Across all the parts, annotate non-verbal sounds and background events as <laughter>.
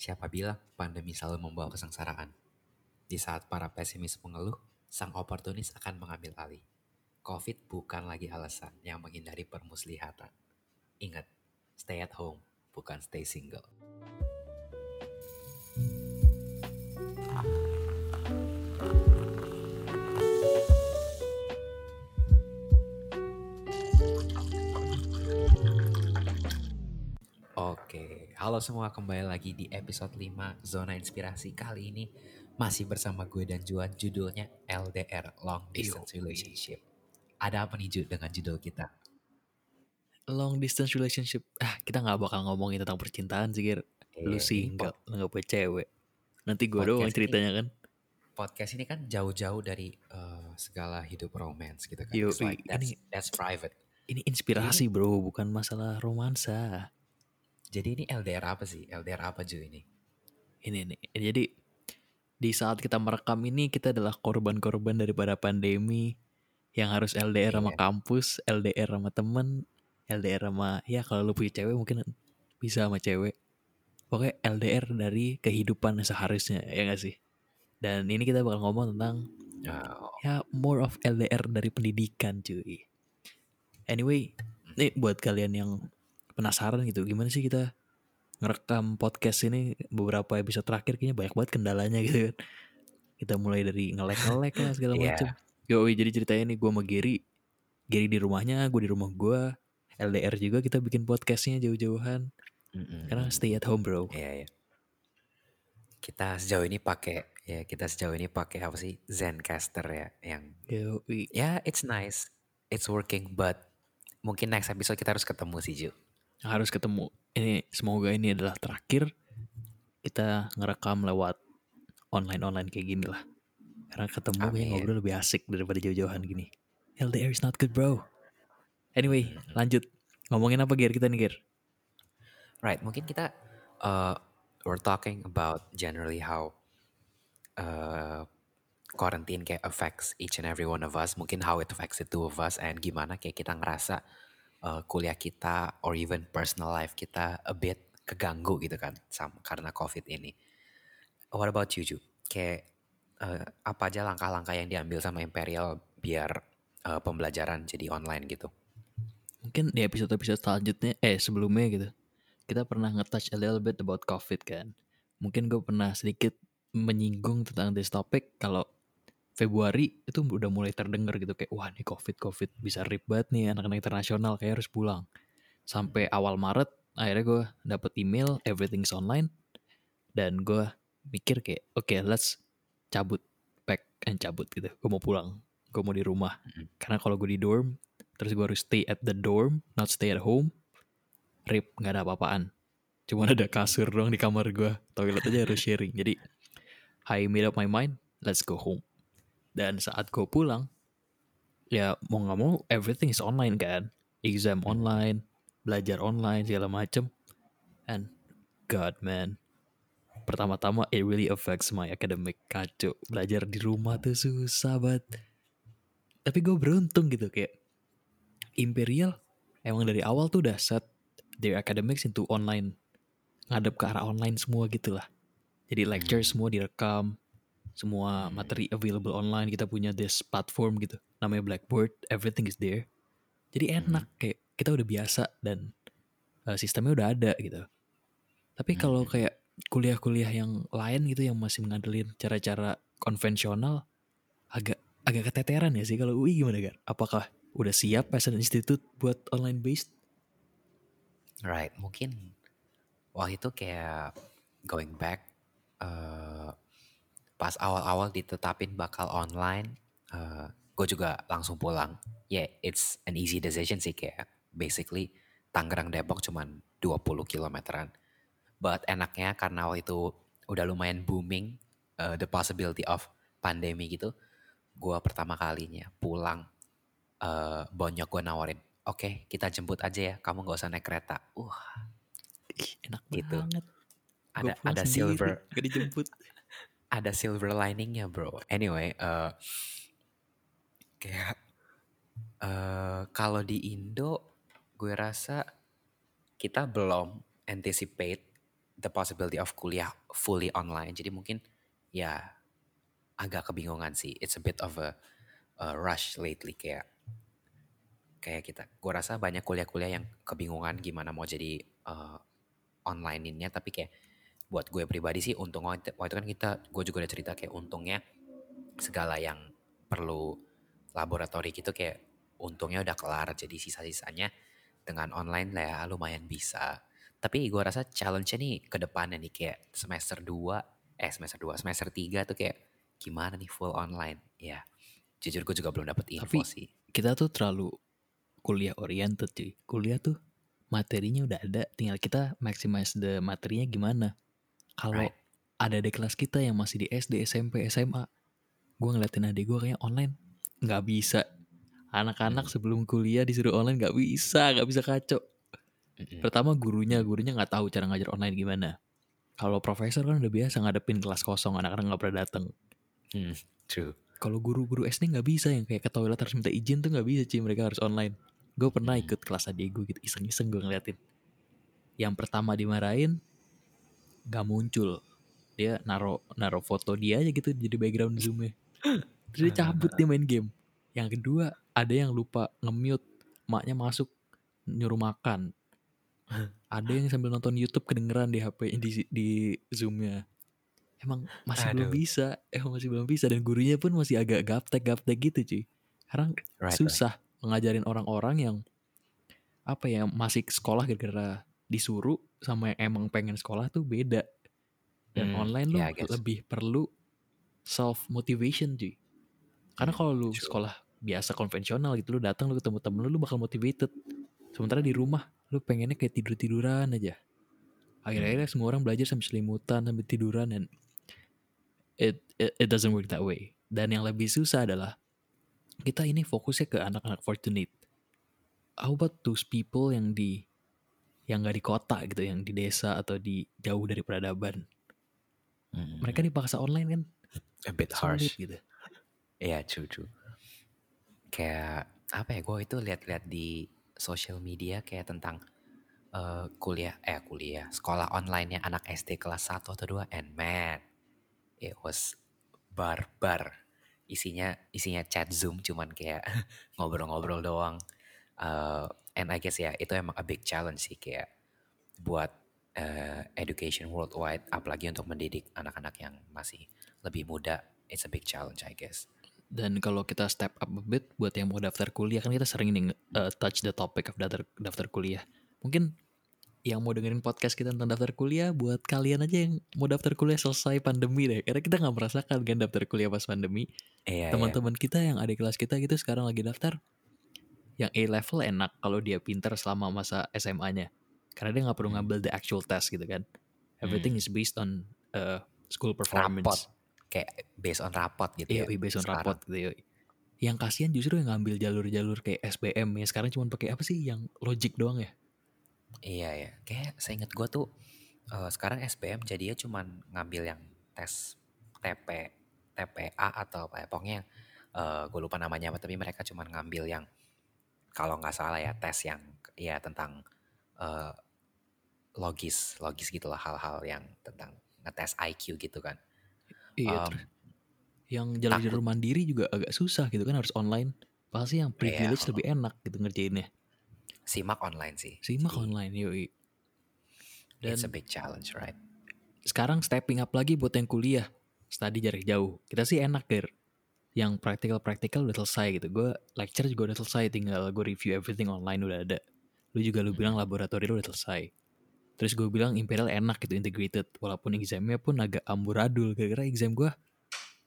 Siapa bilang pandemi selalu membawa kesengsaraan? Di saat para pesimis mengeluh, sang oportunis akan mengambil alih. COVID bukan lagi alasan yang menghindari permuslihatan. Ingat, stay at home, bukan stay single. Halo semua kembali lagi di episode 5 Zona Inspirasi. Kali ini masih bersama gue dan Juan Judulnya LDR, Long Distance Relationship. Ada apa nih Ju dengan judul kita? long distance relationship. Ah kita nggak bakal ngomongin tentang percintaan sih Gir. Eh, lu ini single lu nggak punya cewek. Nanti gue doang ini- ceritanya kan? Podcast ini kan jauh-jauh dari eh, segala hidup romance gitu kan. Yo, like, that's, ini- that's private. ini inspirasi bro bukan masalah romansa Jadi ini LDR apa sih? LDR apa Ju ini? ini nih jadi di saat kita merekam ini kita adalah korban-korban daripada pandemi yang harus LDR sama Iya. kampus LDR sama temen LDR sama ya kalau lu punya cewek mungkin bisa sama cewek pokoknya LDR dari kehidupan seharusnya ya gak sih dan ini kita bakal ngomong tentang Oh, ya more of LDR dari pendidikan cuy anyway nih buat kalian yang penasaran gitu gimana sih kita ngerekam podcast ini beberapa episode terakhir kayaknya banyak banget kendalanya gitu kan. Kita mulai dari ngelek-ngelek lah segala <laughs> Iya. macam yo jadi ceritanya nih gue sama Gary. Gary di rumahnya gue di rumah gue LDR juga kita bikin podcastnya jauh-jauhan. Mm-mm. karena stay at home bro. Iya, iya. Kita sejauh ini pakai ya kita sejauh ini pakai apa sih? Zencaster ya yang yo ya it's nice, it's working but mungkin next episode kita harus ketemu sih Ju. Harus ketemu. Ini semoga ini adalah terakhir kita ngerekam lewat online online kayak gini lah. Karena ketemu Amin. ngobrol lebih asik daripada jauh-jauhan gini. LDR is not good bro. Anyway lanjut. Ngomongin apa gear? Kita nih gear. Right, mungkin kita uh, we're talking about generally how uh, quarantine kayak affects each and every one of us. Mungkin how it affects the two of us and gimana kayak kita ngerasa uh, kuliah kita or even personal life kita a bit keganggu gitu kan sama karena COVID ini. What about you, Ju? Kayak uh, apa aja langkah-langkah yang diambil sama Imperial biar uh, pembelajaran jadi online gitu? mungkin di episode-episode selanjutnya eh sebelumnya gitu kita pernah nge-touch a little bit about covid kan mungkin gue pernah sedikit menyinggung tentang this topic kalau Februari itu udah mulai terdengar gitu kayak wah nih covid covid bisa rip banget nih anak-anak internasional kayak harus pulang. Sampai awal Maret akhirnya gue dapet email everything's online dan gue mikir kayak oke let's cabut pack and cabut gitu. Gue mau pulang gue mau di rumah. Mm-mm. karena kalau gue di dorm terus gue harus stay at the dorm not stay at home rip nggak ada apa-apaan. Cuman ada kasur doang di kamar gue toilet aja harus sharing. Jadi I made up my mind let's go home dan saat gue pulang ya mau nggak mau everything is online kan. Exam online belajar online segala macem. And God man. Pertama-tama it really affects my academic kacau belajar di rumah tuh susah banget. Tapi gue beruntung gitu kayak Imperial emang dari awal tuh udah set their academics into online ngadep ke arah online semua gitu lah. Jadi lecture semua direkam semua materi available online kita punya this platform gitu namanya Blackboard everything is there. Jadi enak kayak kita udah biasa dan uh, sistemnya udah ada gitu. Tapi kalau kayak kuliah-kuliah yang lain gitu yang masih mengandelin cara-cara konvensional agak agak keteteran ya sih kalau UI gimana kan apakah udah siap as an institute buat online based Right, mungkin waktu itu kayak going back eh, pas awal-awal ditetapin bakal online, gue juga langsung pulang. Yeah, it's an easy decision sih kayak basically Tangerang Depok cuman 20 kilometeran. But enaknya karena waktu itu udah lumayan booming eh, the possibility of pandemi gitu, gue pertama kalinya pulang eh bonyok gue nawarin, oke kita jemput aja ya, kamu gak usah naik kereta. Uh, enak Gitu. banget ada ada sendiri, silver gak dijemput ada silver liningnya bro. Anyway, eh kayak eh kalau di Indo, gue rasa kita belum anticipate the possibility of kuliah fully online. Jadi mungkin ya agak kebingungan sih. It's a bit of a, a rush lately kayak kayak kita. Gue rasa banyak kuliah-kuliah yang kebingungan gimana mau jadi uh, online-innya tapi kayak buat gue pribadi sih untung waktu itu kan kita gue juga udah cerita kayak untungnya segala yang perlu laboratori gitu kayak untungnya udah kelar jadi sisa-sisanya dengan online lah ya lumayan bisa tapi gue rasa challenge-nya nih ke depannya nih kayak semester 2 eh semester 2 semester 3 tuh kayak gimana nih full online ya jujur gue juga belum dapet info Tapi- sih Kita tuh terlalu kuliah oriented cuy. Kuliah tuh materinya udah ada, tinggal kita maximize the materinya gimana. Kalau Right. ada di kelas kita yang masih di SD, SMP, SMA, gue ngeliatin adik gue kayak online nggak bisa. Anak-anak sebelum kuliah disuruh online nggak bisa, nggak bisa kacau. Mm-mm. Pertama gurunya, gurunya nggak tahu cara ngajar online gimana. Kalau profesor kan udah biasa ngadepin kelas kosong, anak-anak nggak pernah datang. Hmm, true Kalau guru-guru SD nggak bisa yang kayak ke toilet harus minta izin tuh nggak bisa sih mereka harus online. Gue pernah Hmm. ikut kelas adik gue gitu iseng-iseng gue ngeliatin. Yang pertama dimarahin nggak muncul. Dia naro naro foto dia aja gitu jadi background zoomnya. <laughs> Terus dia cabut dia main game. Yang kedua ada yang lupa nge-mute maknya masuk nyuruh makan. Ada yang sambil nonton YouTube kedengeran di HP di di zoomnya. Emang masih belum Aduh. bisa, emang masih belum bisa dan gurunya pun masih agak gaptek gaptek gitu cuy. Sekarang right, right. susah ngajarin orang-orang yang apa ya masih sekolah gara-gara disuruh sama yang emang pengen sekolah tuh beda. Dan Hmm, online lu yeah, I guess. lebih perlu self motivation cuy. Karena Hmm, kalau lu true. sekolah biasa konvensional gitu lu datang lu ketemu temen lu lu bakal motivated. Sementara di rumah lu pengennya kayak tidur-tiduran aja. Akhir-akhirnya Hmm. semua orang belajar sambil selimutan sambil tiduran dan it, it it doesn't work that way. Dan yang lebih susah adalah kita ini fokusnya ke anak-anak fortunate. How about those people yang di yang gak di kota gitu, yang di desa atau di jauh dari peradaban. Mm-mm. Mereka dipaksa online kan a bit sulit harsh gitu. Iya, true, true. Kayak apa ya? Gue itu lihat-lihat di social media kayak tentang eh, kuliah, eh kuliah, sekolah online-nya anak SD kelas 1 atau 2 and man, it was barbar. Isinya isinya chat Zoom cuman kayak <laughs> ngobrol-ngobrol doang. Eh, and I guess ya itu emang a big challenge sih kayak buat eh, education worldwide apalagi untuk mendidik anak-anak yang masih lebih muda. It's a big challenge I guess. Dan kalau kita step up a bit buat yang mau daftar kuliah kan kita sering nih uh, touch the topic of daftar daftar kuliah. Mungkin yang mau dengerin podcast kita tentang daftar kuliah buat kalian aja yang mau daftar kuliah selesai pandemi deh. Karena kita nggak merasakan kan daftar kuliah pas pandemi. Iya, iya. Teman-teman kita yang ada kelas kita gitu sekarang lagi daftar. Yang A level enak kalau dia pinter selama masa SMA-nya. Karena dia nggak perlu Hmm. ngambil the actual test gitu kan. Everything is based on uh, school rapot performance. kayak based on rapot gitu Iya, ya. based on sekarang. rapot gitu. yoi. Yang kasihan justru yang ngambil jalur-jalur kayak SBM ya. Sekarang cuma pakai apa sih yang logic doang ya? Iya ya, kayak seingat gue tuh eh, sekarang SBM jadinya cuman ngambil yang tes TP, TPA atau apa ya, pokoknya gue lupa namanya apa, tapi mereka cuman ngambil yang kalau nggak salah ya tes yang ya tentang eh, logis, logis gitulah hal-hal yang tentang ngetes IQ gitu kan. Iya. Um, yang jalur-jalur mandiri juga agak susah gitu kan harus online. Pasti yang privilege Iya. lebih enak gitu ngerjainnya. simak online sih. Simak Jadi, online yoi. Dan It's a big challenge, right? sekarang stepping up lagi buat yang kuliah. Study jarak jauh. Kita sih enak der. Yang praktikal-praktikal udah selesai gitu. Gue lecture juga udah selesai. Tinggal gue review everything online udah ada. Lu juga lu bilang laboratori lu udah selesai. Terus gue bilang Imperial enak gitu integrated. Walaupun examnya pun agak amburadul. Gara-gara exam gue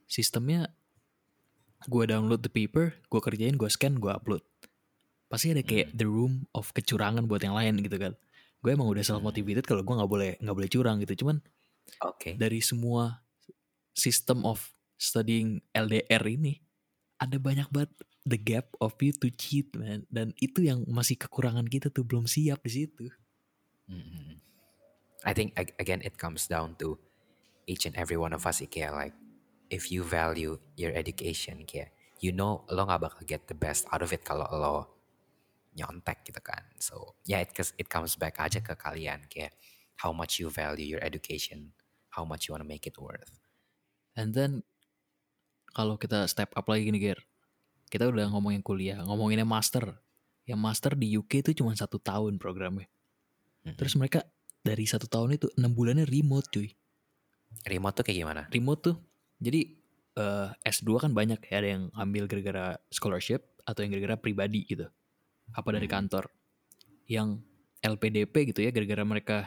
sistemnya gue download the paper, gue kerjain, gue scan, gue upload. Pasti ada kayak the room of kecurangan buat yang lain gitu kan. Gue emang udah self motivated kalau gue nggak boleh nggak boleh curang gitu. Cuman Oke. dari semua system of studying LDR ini ada banyak banget the gap of you to cheat man dan itu yang masih kekurangan kita tuh belum siap di situ Mm-mm. I think ag- again it comes down to each and every one of us kayak like if you value your education kayak you know lo nggak bakal get the best out of it kalau lo nyontek gitu kan so yeah it, cause it comes back aja ke kalian kayak how much you value your education, how much you want to make it worth. And then kalau kita step up lagi nih Ger, kita udah ngomongin kuliah, ngomonginnya master. Yang master di UK itu cuma satu tahun programnya. Mhm. Terus mereka dari satu tahun itu enam bulannya remote cuy. remote tuh kayak gimana? Remote tuh, jadi eh, S2 kan banyak ya, ada yang ambil gara-gara scholarship atau yang gara-gara pribadi gitu. Apa dari Mhm. kantor. Yang LPDP gitu ya, gara-gara mereka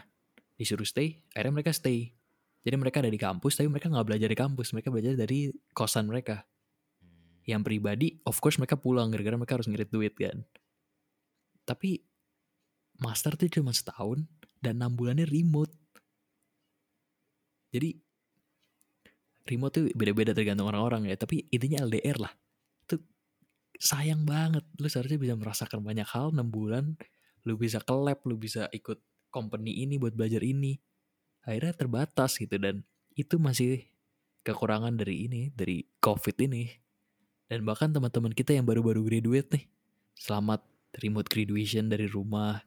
disuruh stay, akhirnya mereka stay. Jadi mereka ada di kampus, tapi mereka nggak belajar di kampus, mereka belajar dari kosan mereka. Yang pribadi, of course mereka pulang gara-gara mereka harus ngirit duit kan. Tapi master tuh cuma setahun dan enam bulannya remote. Jadi remote tuh beda-beda tergantung orang-orang ya. Tapi intinya LDR lah. Itu sayang banget. Lu seharusnya bisa merasakan banyak hal 6 bulan. Lu bisa ke lab, lu bisa ikut company ini buat belajar ini. Akhirnya terbatas gitu dan itu masih kekurangan dari ini, dari COVID ini. Dan bahkan teman-teman kita yang baru-baru graduate nih, selamat remote graduation dari rumah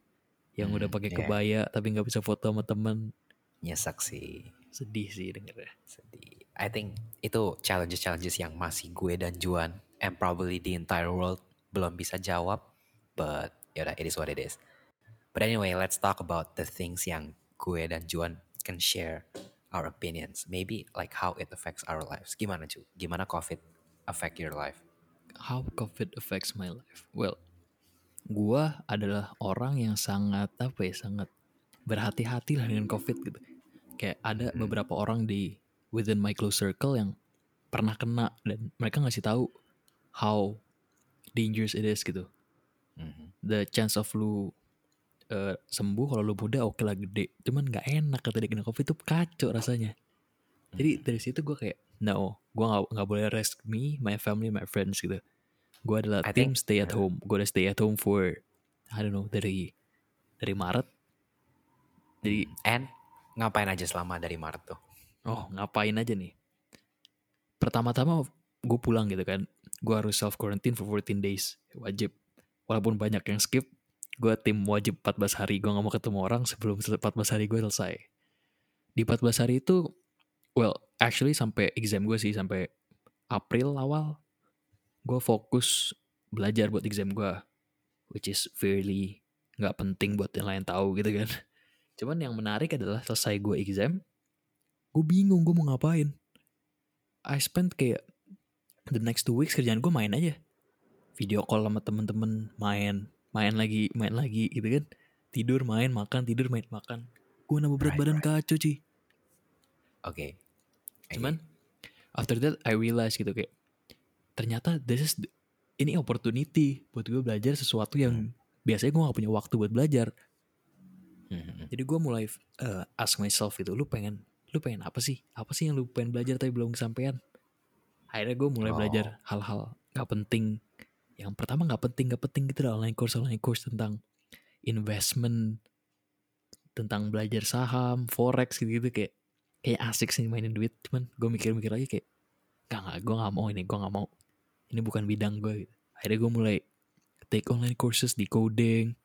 yang udah Hmm, pakai iya. kebaya tapi nggak bisa foto sama temen Nyesek sih. sedih sih dengernya Sedih. I think itu challenges-challenges yang masih gue dan Juan and probably the entire world belum bisa jawab. But yaudah, it is what it is. But anyway, let's talk about the things yang gue dan Juan can share our opinions. Maybe like how it affects our lives. Gimana cu? Gimana COVID affect your life? how COVID affects my life well gua adalah orang yang sangat apa ya sangat berhati-hati lah dengan COVID gitu kayak ada Hmm. beberapa orang di within my close circle yang pernah kena dan mereka ngasih tahu how dangerous it is gitu Mhm. the chance of lu eh, sembuh kalau lu muda oke lah gede. Cuman nggak enak dia kena covid itu kacau rasanya. Jadi dari situ gue kayak no gue nggak nggak boleh risk me my family my friends gitu. Gue adalah I tim think- stay at home. Gue udah stay at home for I don't know dari dari Maret. Jadi And ngapain aja selama dari Maret tuh? oh ngapain aja nih? Pertama-tama gue pulang gitu kan. Gue harus self quarantine for 14 days. Wajib. Walaupun banyak yang skip gue tim wajib 14 hari. Gue nggak mau ketemu orang sebelum 14 hari gue selesai. Di 14 hari itu well actually sampai exam gue sih sampai April awal gue fokus belajar buat exam gue which is fairly nggak penting buat yang lain tahu gitu kan. <laughs> Cuman yang menarik adalah selesai gue exam gue bingung gue mau ngapain. I spent kayak the next two weeks kerjaan gue main aja. Video call sama temen-temen main main lagi main lagi gitu kan tidur main makan tidur main makan gue nambah berat Right, badan right. kacau cuy Oke. cuman after that I realize gitu kayak ternyata this is the- ini opportunity buat gue belajar sesuatu yang biasanya gue gak punya waktu buat belajar Mhm. jadi gue mulai uh, ask myself gitu lu pengen lu pengen apa sih apa sih yang lu pengen belajar tapi belum kesampaian akhirnya gue mulai Oh. belajar hal-hal gak penting yang pertama gak penting gak penting gitu lah online course online course tentang investment tentang belajar saham forex gitu gitu kayak kayak asik sih mainin duit. Cuman gue mikir-mikir lagi kayak gak gak gue gak mau ini gue gak mau. Ini bukan bidang gue gitu. akhirnya gue mulai take online courses di coding.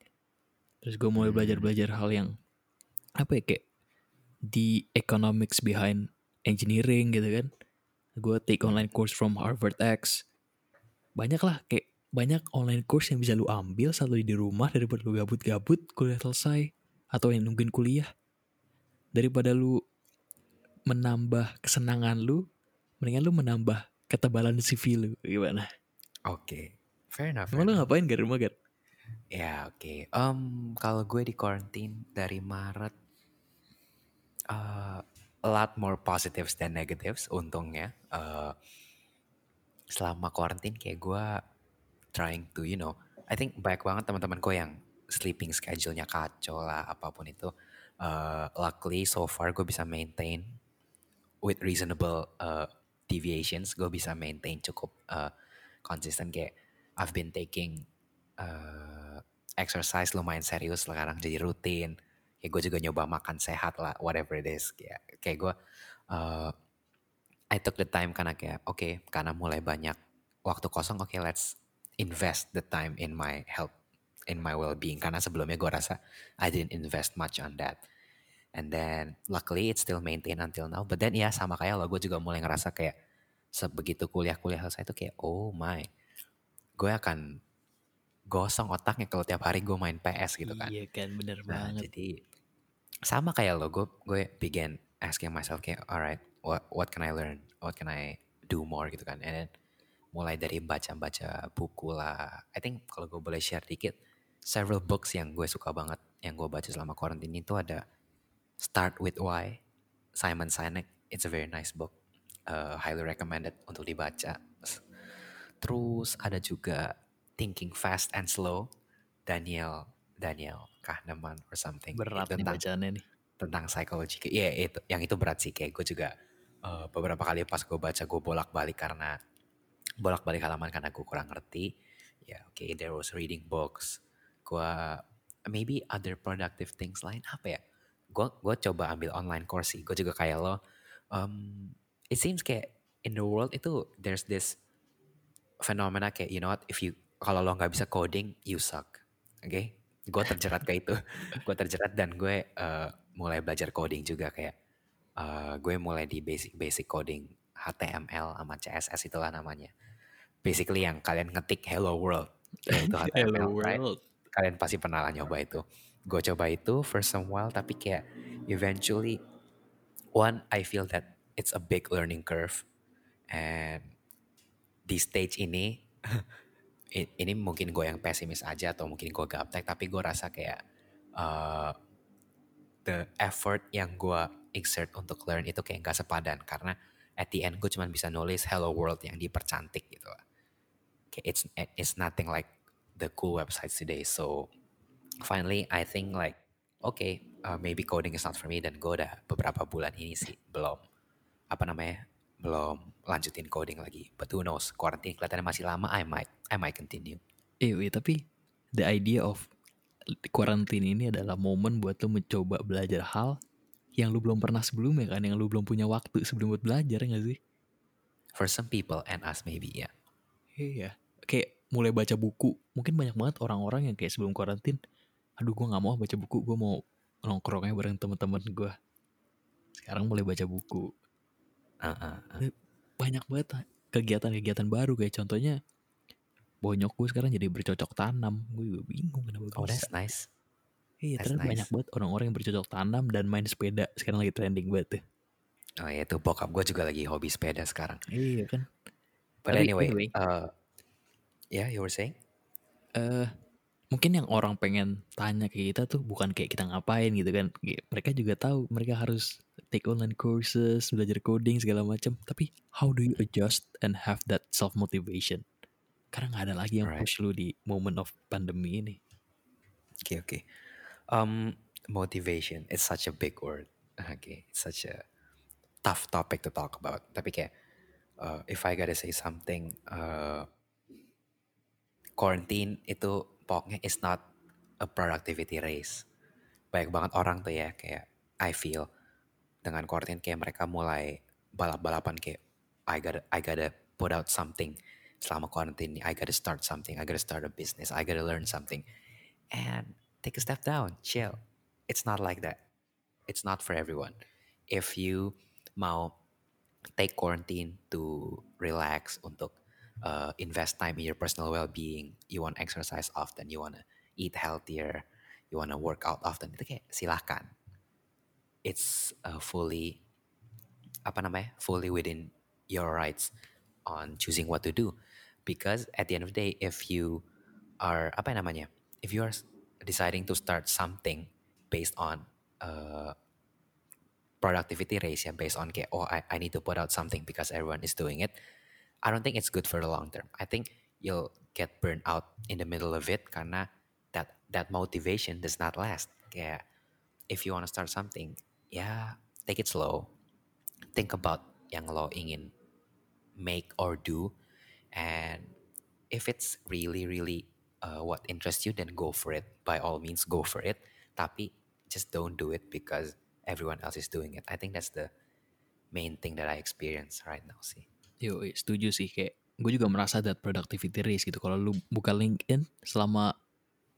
Terus gue mulai Hmm. belajar-belajar hal yang apa ya kayak the economics behind engineering gitu kan. Gue take online course from Harvard X. Banyak lah kayak banyak online course yang bisa lu ambil saat lu di rumah daripada lu gabut-gabut kuliah selesai atau yang nungguin kuliah daripada lu menambah kesenangan lu mendingan lu menambah ketebalan CV lu gimana Oke. Fair enough. emang lu ngapain gak di rumah Gar? Ya oke. Em, kalau gue di quarantine dari Maret, uh, a lot more positives than negatives. Untungnya, uh, selama quarantine kayak gue trying to, you know, I think banyak banget teman-temanku yang sleeping schedule-nya kacau lah, apa pun itu. Uh, luckily so far gue bisa maintain with reasonable uh, deviations. Gue bisa maintain cukup uh, konsisten kayak I've been taking uh, exercise lumayan serius sekarang jadi rutin. Kayak gue juga nyoba makan sehat lah, whatever it is. Kayak, kayak gue, uh, I took the time karena kayak, oke, karena mulai banyak waktu kosong, oke, let's invest the time in my health, in my well-being. Karena sebelumnya gue rasa I didn't invest much on that. And then luckily it's still maintained until now. But then ya sama kayak lo, gue juga mulai ngerasa kayak sebegitu kuliah-kuliah selesai itu kayak oh my, gue akan gosong otaknya kalau tiap hari gue main PS gitu kan. Iya kan, bener Nah, banget. jadi sama kayak lo, gue gue begin asking myself kayak, alright, what what can I learn? What can I do more gitu kan? And then mulai dari baca-baca buku lah. I think kalau gue boleh share dikit, several books yang gue suka banget, yang gue baca selama quarantine itu ada Start with Why, Simon Sinek. It's a very nice book, uh, highly recommended untuk dibaca. Terus ada juga Thinking Fast and Slow, Daniel Daniel Kahneman or something. Berat Itu nih tentang bacaannya nih. tentang psikologi. Iya itu yang itu berat sih kayak gue juga uh, beberapa kali pas gue baca gue bolak-balik karena bolak-balik halaman karena gue kurang ngerti. Ya oke there was reading books. Gue maybe other productive things lain apa ya? Gue gue coba ambil online course sih. Gue juga kayak lo. Um, it seems kayak in the world itu there's this fenomena kayak you know what if you kalau lo nggak bisa coding you suck. Oke? Okay? Gue terjerat ke itu. <laughs> gue terjerat dan gue uh, mulai belajar coding juga kayak uh, gue mulai di basic basic coding HTML sama CSS itulah namanya. Basically yang kalian ngetik hello world ya itu HTML, <laughs> Hello right? world. Kalian pasti pernah lah nyoba itu. Gue coba itu for some while tapi kayak eventually one I feel that it's a big learning curve and di stage ini <laughs> ini mungkin gue yang pesimis aja atau mungkin gue gaptek tapi gue rasa kayak uh, the effort yang gue exert untuk learn itu kayak gak sepadan karena at the end gue cuma bisa nulis hello world yang dipercantik gitu lah. It's it's nothing like the cool websites today so finally I think like okay uh, maybe coding is not for me dan gue udah beberapa bulan ini sih belum apa namanya belum lanjutin coding lagi but who knows quarantine kelihatannya masih lama I might I might continue Eh, wait, tapi the idea of quarantine ini adalah momen buat lu mencoba belajar hal yang lu belum pernah sebelumnya kan, yang lu belum punya waktu sebelum buat belajar nggak sih? for some people and us maybe ya Iya. Kayak mulai baca buku. Mungkin banyak banget orang-orang yang kayak sebelum karantin, aduh gue nggak mau baca buku, gue mau nongkrongnya bareng teman-teman gue. Sekarang mulai baca buku. Uh, uh, uh. Banyak banget kegiatan-kegiatan baru kayak contohnya bonyok gue sekarang jadi bercocok tanam. Gue juga bingung kenapa oh bisa. that's nice Iya, that's ternyata nice. banyak banget orang-orang yang bercocok tanam dan main sepeda. Sekarang lagi trending banget tuh. oh ya itu bokap gue juga lagi hobi sepeda sekarang Iya kan. but Tapi anyway, anyway. uh, yeah you were saying eh mungkin yang orang pengen tanya ke kita tuh bukan kayak kita ngapain gitu kan. Mereka juga tahu mereka harus take online courses, belajar coding segala macam. Tapi how do you adjust and have that self motivation? Karena nggak ada lagi yang Right. push lu di moment of pandemi ini. Okay, okay. Um, motivation. It's such a big word. Okay, it's such a tough topic to talk about. Tapi kayak, uh, if I gotta say something, uh, quarantine itu pokoknya is not a productivity race. Banyak banget orang tuh ya kayak I feel dengan quarantine kayak mereka mulai balap-balapan kayak I gotta I gotta put out something selama quarantine ini. I gotta start something. I gotta start a business. I gotta learn something. And take a step down, chill. It's not like that. It's not for everyone. If you mau take quarantine to relax untuk uh, invest time in your personal well-being, you want exercise often, you want to eat healthier, you want to work out often, itu kayak silahkan. It's uh, fully apa namanya fully within your rights on choosing what to do. Because at the end of the day if you are apa namanya if you are deciding to start something based on uh, productivity ya based on kayak oh I, I need to put out something because everyone is doing it I don't think it's good for the long term. I think you'll get burned out in the middle of it karena that that motivation does not last. Kayak if you want to start something yeah, take it slow. Think about yang lo ingin make or do. And if it's really really uh, what interests you then go for it. By all means go for it. Tapi just don't do it because everyone else is doing it. I think that's the main thing that I experience right now sih Yo, setuju sih kayak gue juga merasa that productivity race gitu. Kalau lu buka LinkedIn selama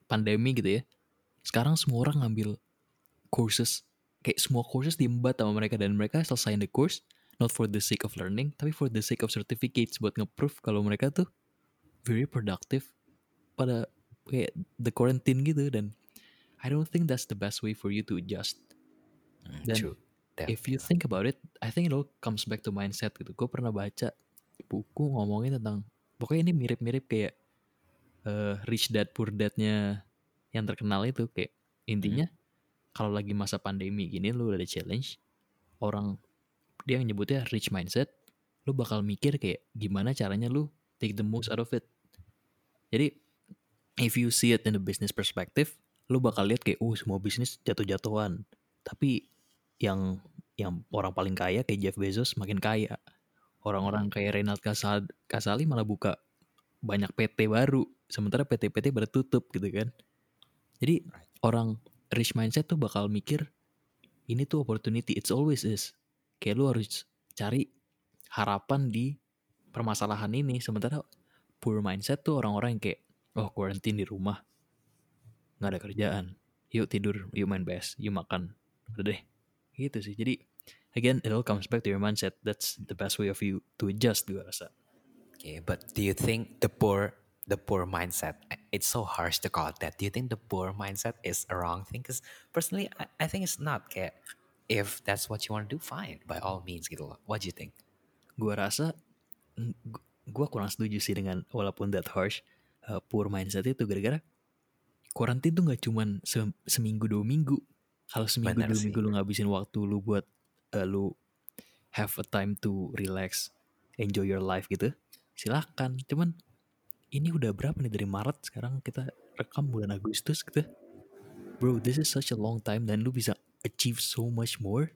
pandemi gitu ya, sekarang semua orang ngambil courses kayak semua courses diembat sama mereka dan mereka selesai the course not for the sake of learning tapi for the sake of certificates buat nge-proof kalau mereka tuh very productive pada kayak the quarantine gitu dan I don't think that's the best way for you to adjust Hmm, Dan true. If you think about it, I think it all comes back to mindset gitu. Gue pernah baca buku ngomongin tentang pokoknya ini mirip-mirip kayak eh, Rich Dad Poor Dad-nya yang terkenal itu. Kayak intinya kalau lagi masa pandemi gini lu udah ada challenge orang dia yang nyebutnya rich mindset lu bakal mikir kayak gimana caranya lu take the most out of it. Jadi if you see it in the business perspective lu bakal lihat kayak oh semua bisnis jatuh-jatuhan. Tapi yang yang orang paling kaya kayak Jeff Bezos makin kaya. Orang-orang kayak Reynald Kasal- Kasali malah buka banyak PT baru sementara PT-PT pada tutup gitu kan. Jadi orang rich mindset tuh bakal mikir ini tuh opportunity it's always is. Kayak lu harus cari harapan di permasalahan ini sementara poor mindset tuh orang-orang yang kayak oh quarantine di rumah nggak ada kerjaan. Yuk tidur yuk main PS yuk makan. Udah deh gitu sih jadi again it all comes back to your mindset that's the best way of you to adjust gue rasa Okay, but do you think the poor the poor mindset it's so harsh to call it that. Do you think the poor mindset is a wrong thing? Because personally, I, I think it's not. Kayak if that's what you want to do, fine, by all means gitu loh. What do you think? gue rasa gue kurang setuju sih dengan walaupun that harsh uh, poor mindset itu gara-gara quarantine tuh nggak cuman se- seminggu dua minggu kalau seminggu Bener dua minggu lu ngabisin waktu lu buat uh, lu have a time to relax enjoy your life gitu silakan. Cuman ini udah berapa nih? Dari Maret sekarang kita rekam bulan Agustus gitu. Bro this is such a long time dan lu bisa achieve so much more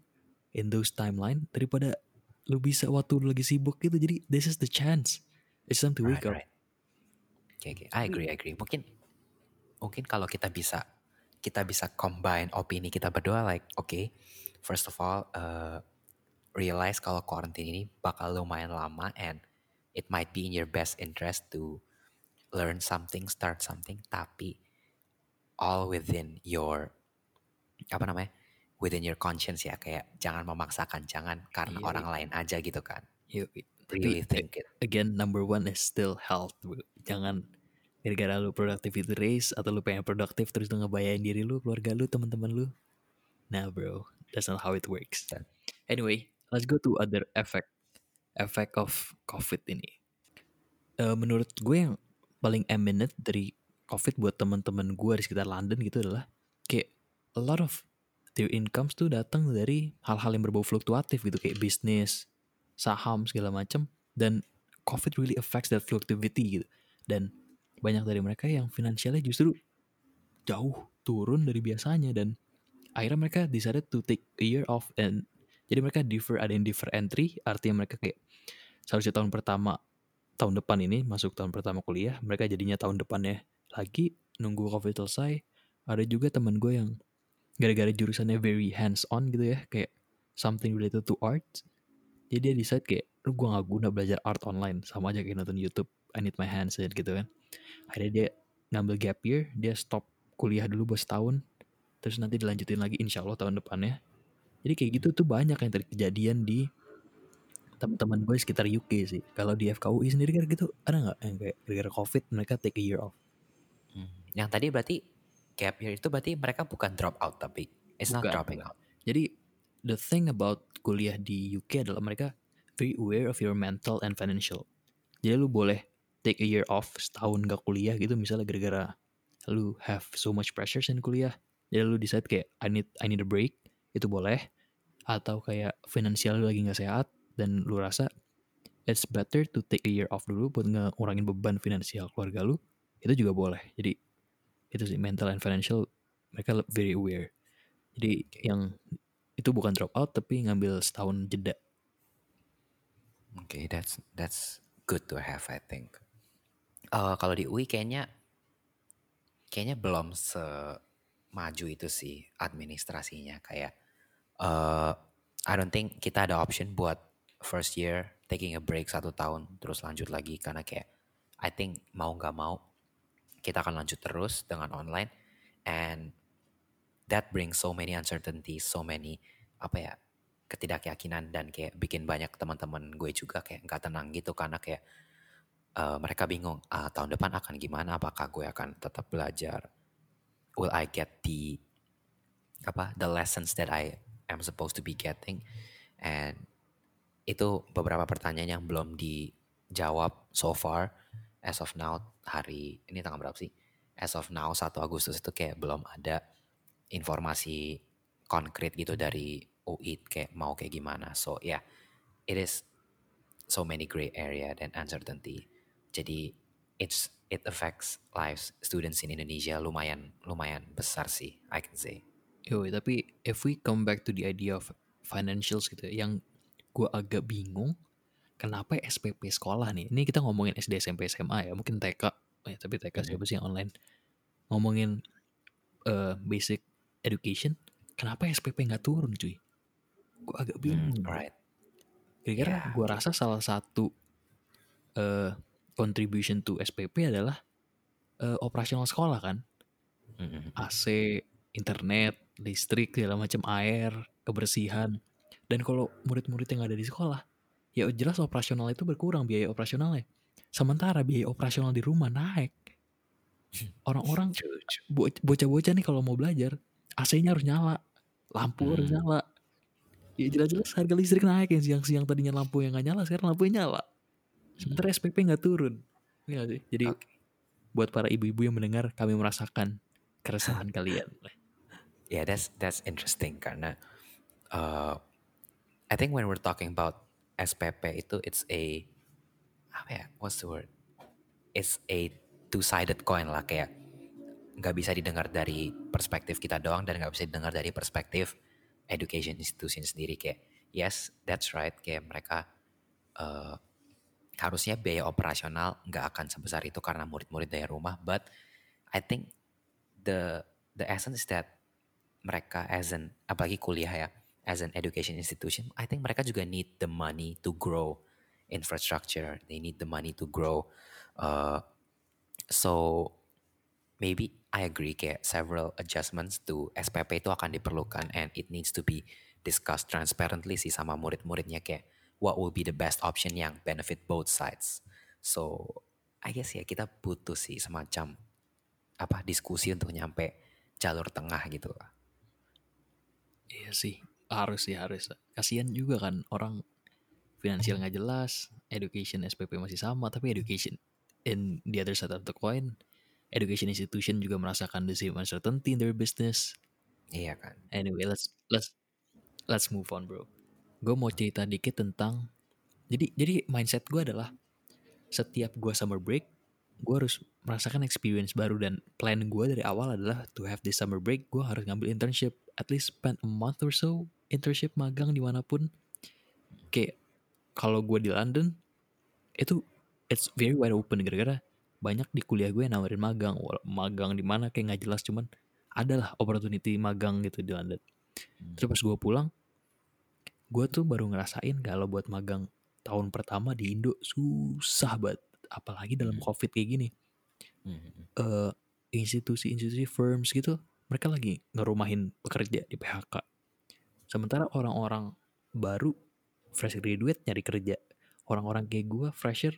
in those timeline daripada lu bisa waktu lu lagi sibuk gitu. Jadi this is the chance. It's time to wake up. Right, right. Okay, okay. I agree, I agree. Mungkin mungkin kalau kita bisa kita bisa combine opini kita berdua like okay, first of all uh, realize kalau quarantine ini bakal lumayan lama and it might be in your best interest to learn something, start something, tapi all within your apa namanya? within your conscience ya kayak jangan memaksakan, jangan karena Iya, orang lain aja gitu kan. Yuk, Really tapi think it. again number one is still health jangan gara-gara lu productivity race atau lu pengen produktif terus lu ngebayain diri lu keluarga lu teman-teman lu? Nah bro that's not how it works. Dan- anyway let's go to other effect effect of covid ini. Eh, menurut gue yang paling eminent dari covid buat teman-teman gue di sekitar London gitu adalah kayak a lot of their incomes tuh datang dari hal-hal yang berbau fluktuatif gitu kayak bisnis saham segala macam dan covid really affects that fluctuativity gitu. Dan banyak dari mereka yang finansialnya justru jauh turun dari biasanya dan akhirnya mereka decided to take a year off and jadi mereka defer ada yang defer entry artinya mereka kayak seharusnya tahun pertama tahun depan ini masuk tahun pertama kuliah mereka jadinya tahun depannya lagi nunggu covid selesai. Ada juga teman gue yang gara-gara jurusannya very hands on gitu ya kayak something related to art. Jadi dia decide kayak lu gue gak guna belajar art online sama aja kayak nonton YouTube I need my hands gitu kan akhirnya dia ngambil gap year dia stop kuliah dulu buat setahun terus nanti dilanjutin lagi insya Allah tahun depannya jadi kayak gitu tuh banyak yang terjadi kejadian di teman-teman gue sekitar UK sih kalau di FKUI sendiri kan gitu ada nggak yang kayak gara-gara covid mereka take a year off Hmm. Yang tadi berarti gap year itu berarti mereka bukan drop out tapi it's not Bukan, dropping bukan. out. Jadi the thing about kuliah di UK adalah mereka very aware of your mental and financial. Jadi lu boleh take a year off setahun gak kuliah gitu misalnya gara-gara lu have so much pressures in kuliah. Jadi lu decide kayak I need I need a break itu boleh atau kayak finansial lu lagi nggak sehat dan lu rasa it's better to take a year off dulu buat ngurangin beban finansial keluarga lu itu juga boleh. Jadi itu sih mental and financial mereka very aware. Jadi yang itu bukan drop out tapi ngambil setahun jeda. Okay, that's that's good to have I think. Eh, kalau di UI kayaknya kayaknya belum semaju itu sih administrasinya. Kayak eh I don't think kita ada option buat first year taking a break satu tahun terus lanjut lagi. Karena kayak I think mau nggak mau kita akan lanjut terus dengan online. And that brings so many uncertainties, so many apa ya ketidakyakinan dan kayak bikin banyak teman-teman gue juga kayak nggak tenang gitu. Karena kayak uh, mereka bingung ah, tahun depan akan gimana? Apakah gue akan tetap belajar? Will I get the apa the lessons that I am supposed to be getting? And itu beberapa pertanyaan yang belum dijawab so far. As of now hari ini tanggal berapa sih? As of now 1 Agustus itu kayak belum ada informasi konkret gitu dari UI kayak mau kayak gimana. So yeah, it is so many gray area dan uncertainty. Jadi it's it affects lives students in Indonesia lumayan lumayan besar sih, I can say. Yo, tapi if we come back to the idea of financials gitu, ya, yang gue agak bingung, kenapa SPP sekolah nih? Ini kita ngomongin SD, SMP, SMA ya, mungkin TK, ya, tapi TK mm -hmm. siapa sih yang online? Ngomongin uh, basic education, kenapa SPP nggak turun cuy? gue agak hmm, bingung. Hmm, right. Kira-kira yeah. gue rasa salah satu uh, contribution to SPP adalah uh, operasional sekolah kan, mm-hmm. AC, internet, listrik, segala macam air, kebersihan. Dan kalau murid-murid yang ada di sekolah, ya jelas operasional itu berkurang biaya operasionalnya. Sementara biaya operasional di rumah naik. <laughs> Orang-orang bocah-bocah nih kalau mau belajar, AC-nya harus nyala, lampu hmm. harus nyala, ya jelas-jelas harga listrik naik yang siang-siang tadinya lampu yang gak nyala sekarang lampunya nyala sementara SPP nggak turun. Ya sih? Jadi okay. buat para ibu-ibu yang mendengar kami merasakan keresahan <laughs> kalian. Yeah that's that's interesting karena uh, I think when we're talking about SPP itu it's a apa ya what's the word? It's a two sided coin lah kayak nggak bisa didengar dari perspektif kita doang dan nggak bisa didengar dari perspektif education institution sendiri. Kayak yes that's right kayak mereka uh, harusnya biaya operasional nggak akan sebesar itu karena murid-murid dari rumah but I think the the essence is that mereka as an apalagi kuliah ya as an education institution I think mereka juga need the money to grow infrastructure. They need the money to grow uh, so maybe I agree kayak several adjustments to SPP itu akan diperlukan and it needs to be discussed transparently sih sama murid-muridnya kayak what will be the best option yang benefit both sides. So I guess ya kita butuh sih semacam apa diskusi untuk nyampe jalur tengah gitu. Iya sih harus sih harus. Kasihan juga kan orang finansial nggak jelas, education SPP masih sama tapi education in the other side of the coin education institution juga merasakan the same uncertainty in their business. Iya kan. Anyway, let's let's let's move on, bro. Gue mau cerita dikit tentang jadi jadi mindset gue adalah setiap gue summer break, gue harus merasakan experience baru dan plan gue dari awal adalah to have this summer break, gue harus ngambil internship, at least spend a month or so internship magang di mana pun. Kayak kalau gue di London, itu it's very wide open gara-gara banyak di kuliah gue nawarin magang magang di mana kayak nggak jelas cuman adalah opportunity magang gitu di London terus pas gue pulang gue tuh baru ngerasain kalau buat magang tahun pertama di Indo susah banget apalagi dalam hmm. covid kayak gini. Hmm. uh, institusi-institusi firms gitu mereka lagi ngerumahin pekerja di PHK sementara orang-orang baru fresh graduate nyari kerja. Orang-orang kayak gue fresher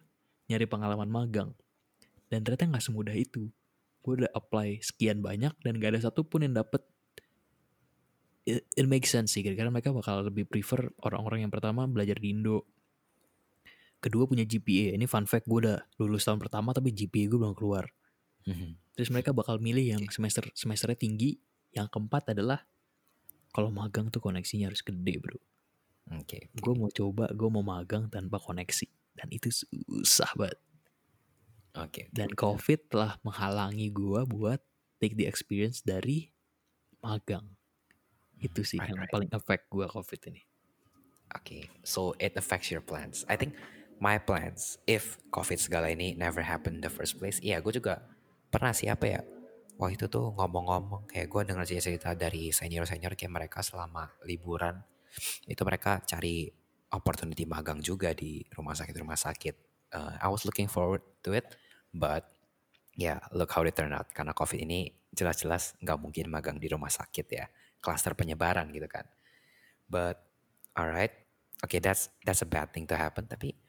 nyari pengalaman magang. Dan ternyata nggak semudah itu. Gue udah apply sekian banyak dan gak ada satupun yang dapet it, it makes sense sih karena mereka bakal lebih prefer orang-orang yang pertama belajar di Indo kedua punya GPA ini fun fact gue udah lulus tahun pertama tapi GPA gue belum keluar mm-hmm. terus mereka bakal milih yang semester semesternya tinggi yang keempat adalah kalau magang tuh koneksinya harus gede bro oke okay, okay. gue mau coba gue mau magang tanpa koneksi dan itu susah banget Oke. Okay. Dan COVID telah menghalangi gue buat take the experience dari magang. Itu sih right, yang right. paling affect gue COVID ini. Oke, okay. so it affects your plans. I think my plans, if COVID segala ini never happen in the first place, iya gue juga pernah sih apa ya, wah itu tuh ngomong-ngomong kayak gue dengar cerita dari senior-senior kayak mereka selama liburan itu mereka cari opportunity magang juga di rumah sakit rumah sakit. Uh, I was looking forward to it, but ya look how it turned out. Karena COVID ini jelas-jelas nggak mungkin magang di rumah sakit ya. Cluster penyebaran gitu kan. But alright, okay that's that's a bad thing to happen. Tapi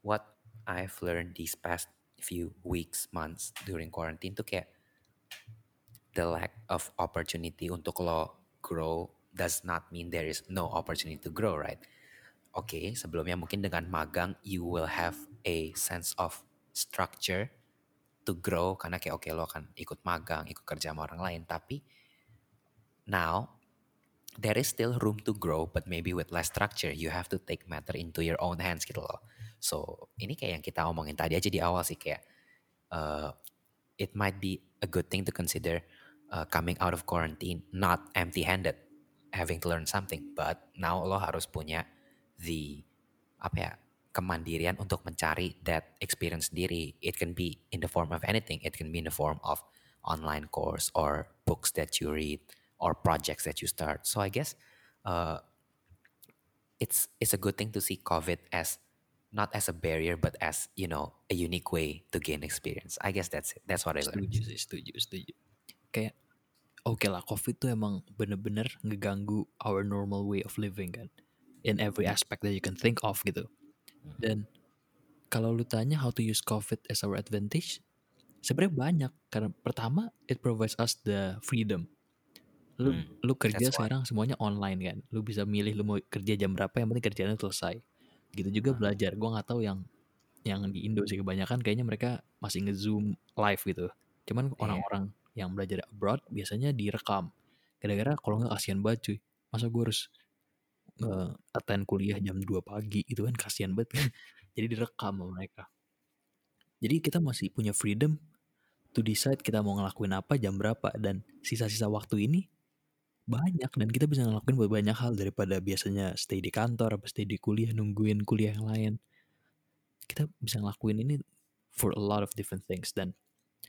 what I've learned these past few weeks, months during quarantine tuh kayak the lack of opportunity untuk lo grow does not mean there is no opportunity to grow, right? Oke, okay, sebelumnya mungkin dengan magang you will have a sense of structure to grow karena kayak oke okay, lo akan ikut magang, ikut kerja sama orang lain, tapi now there is still room to grow but maybe with less structure. You have to take matter into your own hands gitu loh. So, ini kayak yang kita omongin tadi aja di awal sih kayak uh, it might be a good thing to consider uh, coming out of quarantine not empty-handed, having to learn something, but now lo harus punya the apa ya kemandirian untuk mencari that experience sendiri. It can be in the form of anything. It can be in the form of online course or books that you read or projects that you start. So I guess uh, it's it's a good thing to see COVID as not as a barrier but as you know a unique way to gain experience. I guess that's it. That's what I learned. Setuju sih, setuju, setuju. Kayak oke okay lah, COVID tuh emang bener-bener ngeganggu our normal way of living kan, in every aspect that you can think of gitu. Dan kalau lu tanya how to use COVID as our advantage, sebenarnya banyak. Karena pertama, it provides us the freedom. Lu, hmm, lu kerja sekarang semuanya online kan. Lu bisa milih lu mau kerja jam berapa, yang penting kerjanya selesai. Gitu juga hmm. belajar. Gue nggak tahu yang yang di Indo sih kebanyakan kayaknya mereka masih nge-zoom live gitu. Cuman iya. orang-orang yeah. yang belajar abroad biasanya direkam. Gara-gara kalau nggak kasihan banget cuy. Masa gue harus uh, attend kuliah jam 2 pagi itu kan kasihan banget kan. <laughs> Jadi direkam sama mereka. Jadi kita masih punya freedom to decide kita mau ngelakuin apa jam berapa dan sisa-sisa waktu ini banyak dan kita bisa ngelakuin banyak hal daripada biasanya stay di kantor apa stay di kuliah nungguin kuliah yang lain. Kita bisa ngelakuin ini for a lot of different things dan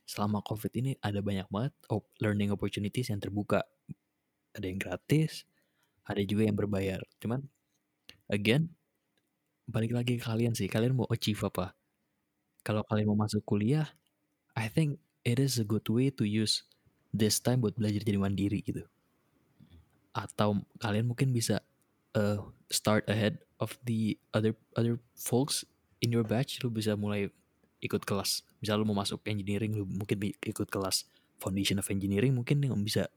selama covid ini ada banyak banget learning opportunities yang terbuka. Ada yang gratis, ada juga yang berbayar cuman again balik lagi ke kalian sih kalian mau achieve apa kalau kalian mau masuk kuliah I think it is a good way to use this time buat belajar jadi mandiri gitu atau kalian mungkin bisa uh, start ahead of the other other folks in your batch. Lu bisa mulai ikut kelas. Misal lu mau masuk engineering lu mungkin ikut kelas foundation of engineering mungkin yang bisa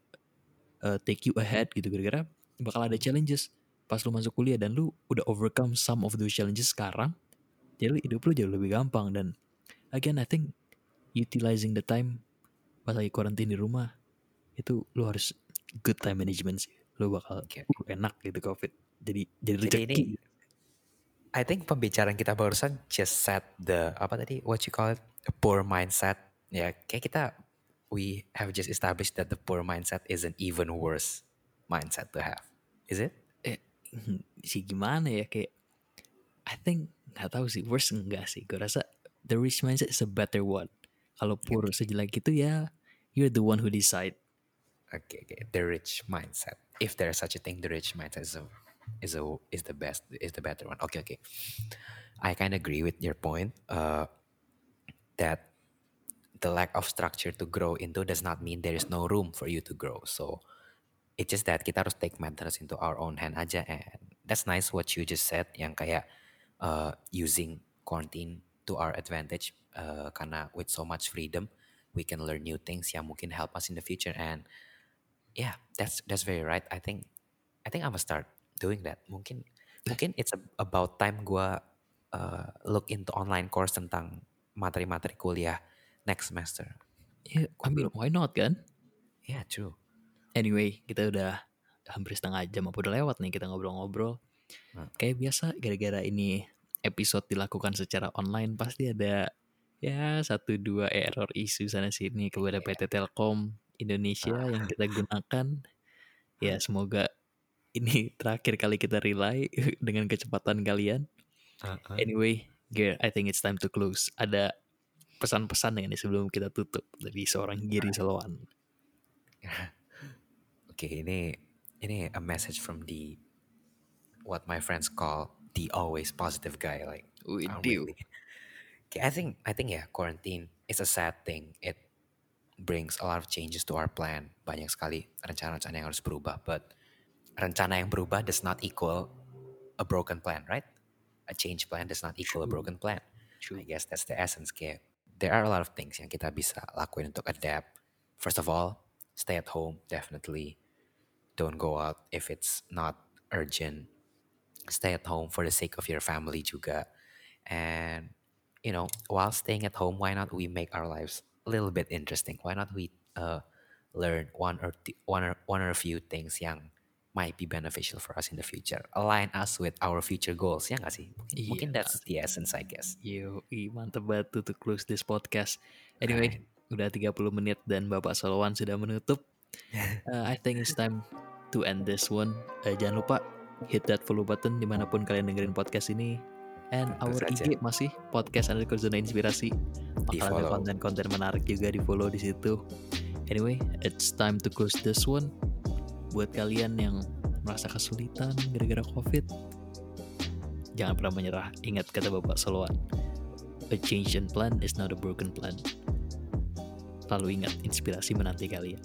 uh, take you ahead gitu. Gara-gara bakal ada challenges pas lu masuk kuliah dan lu udah overcome some of those challenges sekarang. Jadi hidup lu jauh lebih gampang dan again I think utilizing the time pas lagi karantina di rumah itu lu harus good time management sih lu bakal okay. uh, enak gitu covid. Jadi jadi rezeki. I think pembicaraan kita barusan just set the apa tadi what you call it? A poor mindset. Ya kayak kita we have just established that the poor mindset is an even worse mindset to have. Is it? Eh, sih gimana ya kayak I think nggak tahu sih worse enggak sih. Gue rasa the rich mindset is a better one. Kalau poor sejelek itu ya you're the one who decide okay, okay. the rich mindset. If there's such a thing the rich mindset is a is a is the best is the better one. Okay okay. I kind of agree with your point uh, that the lack of structure to grow into does not mean there is no room for you to grow. So It's just that kita harus take matters into our own hand aja and that's nice what you just said yang kayak uh, using quarantine to our advantage uh, karena with so much freedom we can learn new things yang mungkin help us in the future. And yeah that's that's very right I think I think I'm gonna start doing that mungkin mungkin it's about time gue uh, look into online course tentang materi-materi kuliah next semester. Yeah, I mean, why not kan? Yeah, true. Anyway, kita udah hampir setengah jam apa udah lewat nih kita ngobrol-ngobrol. Hmm. Kayak biasa gara-gara ini episode dilakukan secara online pasti ada ya satu dua error isu sana sini kepada yeah. PT Telkom Indonesia uh. yang kita gunakan. Ya semoga ini <laughs> terakhir kali kita rely <laughs> dengan kecepatan kalian. Uh. Anyway, Gear, I think it's time to close. Ada pesan-pesan ini sebelum kita tutup dari seorang Giri Selawan. <laughs> okay, ini ini a message from the what my friends call the always positive guy like we do. Really, I think I think ya quarantine is a sad thing. It brings a lot of changes to our plan. Banyak sekali rencana-rencana yang harus berubah, but rencana yang berubah does not equal a broken plan, right? A change plan does not equal a True. broken plan. True. I guess that's the essence kayak there are a lot of things yang kita bisa lakuin untuk adapt. First of all, stay at home definitely. Don't go out if it's not urgent. Stay at home for the sake of your family juga. And you know, while staying at home, why not we make our lives a little bit interesting? Why not we uh, learn one or t- one or one or a few things yang might be beneficial for us in the future, align us with our future goals, ya nggak sih? Mungkin, Iya. mungkin that's the essence, I guess. Yo, mantep banget to close this podcast. Anyway, udah 30 menit dan Bapak Solowan sudah menutup. <laughs> Uh, I think it's time to end this one. Uh, jangan lupa hit that follow button di mana pun kalian dengerin podcast ini. And Tentu our saja. IG masih podcast underscore zona inspirasi. Bakal ada konten-konten menarik juga di follow di situ. Anyway, it's time to close this one. Buat kalian yang merasa kesulitan gara-gara COVID, jangan pernah menyerah. Ingat kata Bapak Solowan, a change in plan is not a broken plan. Lalu ingat, inspirasi menanti kalian.